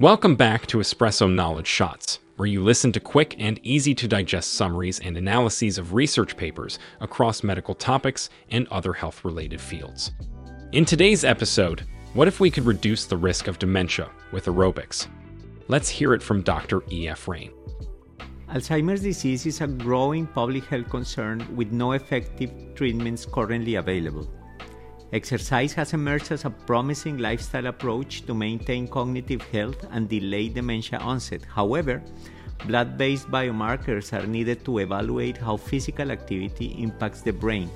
Welcome back to Espresso Knowledge Shots, where you listen to quick and easy to digest summaries and analyses of research papers across medical topics and other health related fields. In today's episode, what if we could reduce the risk of dementia with aerobics? Let's hear it from Dr. E.F. Rain. Alzheimer's disease is a growing public health concern with no effective treatments currently available. Exercise has emerged as a promising lifestyle approach to maintain cognitive health and delay dementia onset. However, blood based biomarkers are needed to evaluate how physical activity impacts the brain.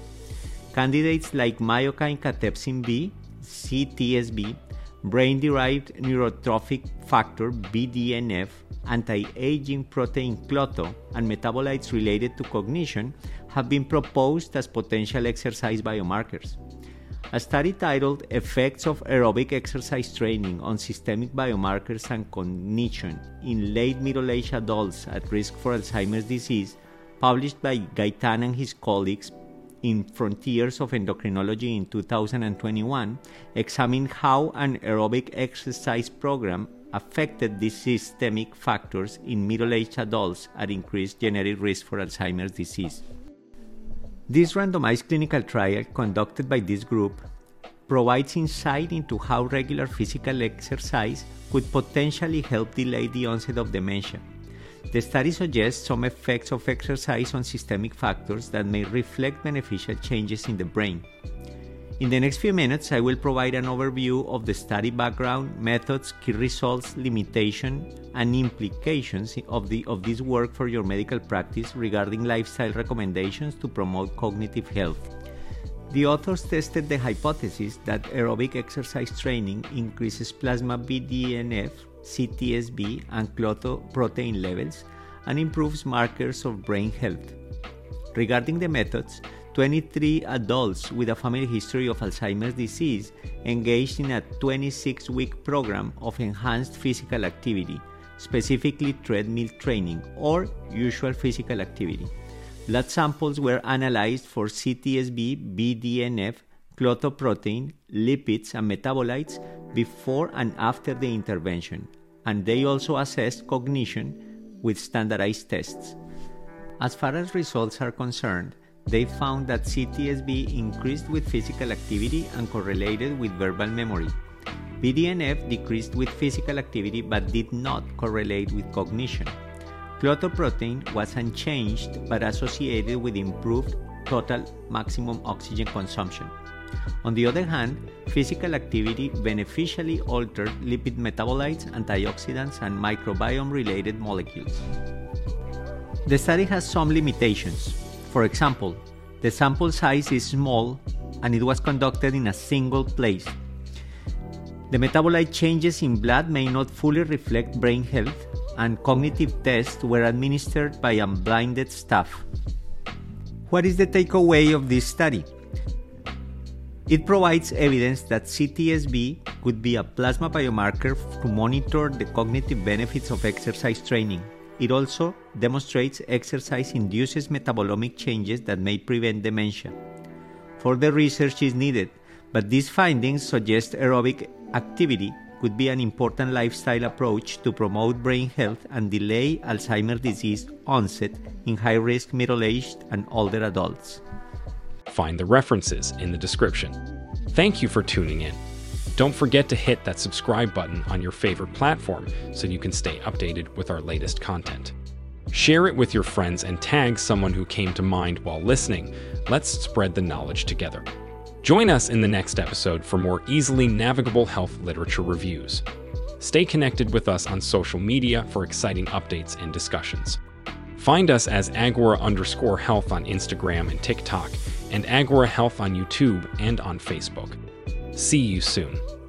Candidates like myokine cathepsin B, CTSB, brain derived neurotrophic factor BDNF, anti aging protein Klotho, and metabolites related to cognition have been proposed as potential exercise biomarkers. A study titled Effects of Aerobic Exercise Training on Systemic Biomarkers and Cognition in Late Middle Age Adults at Risk for Alzheimer's Disease, published by Gaitán and his colleagues in Frontiers of Endocrinology in 2021, examined how an aerobic exercise program affected these systemic factors in middle aged adults at increased genetic risk for Alzheimer's disease. This randomized clinical trial conducted by this group provides insight into how regular physical exercise could potentially help delay the onset of dementia. The study suggests some effects of exercise on systemic factors that may reflect beneficial changes in the brain. In the next few minutes, I will provide an overview of the study background, methods, key results, limitation, and implications of, the, of this work for your medical practice regarding lifestyle recommendations to promote cognitive health. The authors tested the hypothesis that aerobic exercise training increases plasma BDNF, CTSB, and Klotho protein levels and improves markers of brain health. Regarding the methods, 23 adults with a family history of Alzheimer's disease engaged in a 26 week program of enhanced physical activity, specifically treadmill training or usual physical activity. Blood samples were analyzed for CTSB, BDNF, klotho protein, lipids, and metabolites before and after the intervention, and they also assessed cognition with standardized tests. As far as results are concerned, they found that CTSB increased with physical activity and correlated with verbal memory. BDNF decreased with physical activity but did not correlate with cognition. Klotho protein was unchanged but associated with improved total maximum oxygen consumption. On the other hand, physical activity beneficially altered lipid metabolites, antioxidants, and microbiome related molecules. The study has some limitations. For example, the sample size is small and it was conducted in a single place. The metabolite changes in blood may not fully reflect brain health, and cognitive tests were administered by unblinded staff. What is the takeaway of this study? It provides evidence that CTSB could be a plasma biomarker to monitor the cognitive benefits of exercise training. It also demonstrates exercise induces metabolomic changes that may prevent dementia. Further research is needed, but these findings suggest aerobic activity could be an important lifestyle approach to promote brain health and delay Alzheimer's disease onset in high risk middle aged and older adults. Find the references in the description. Thank you for tuning in. Don't forget to hit that subscribe button on your favorite platform so you can stay updated with our latest content. Share it with your friends and tag someone who came to mind while listening. Let's spread the knowledge together. Join us in the next episode for more easily navigable health literature reviews. Stay connected with us on social media for exciting updates and discussions. Find us as Agora underscore health on Instagram and TikTok, and Agora Health on YouTube and on Facebook. See you soon.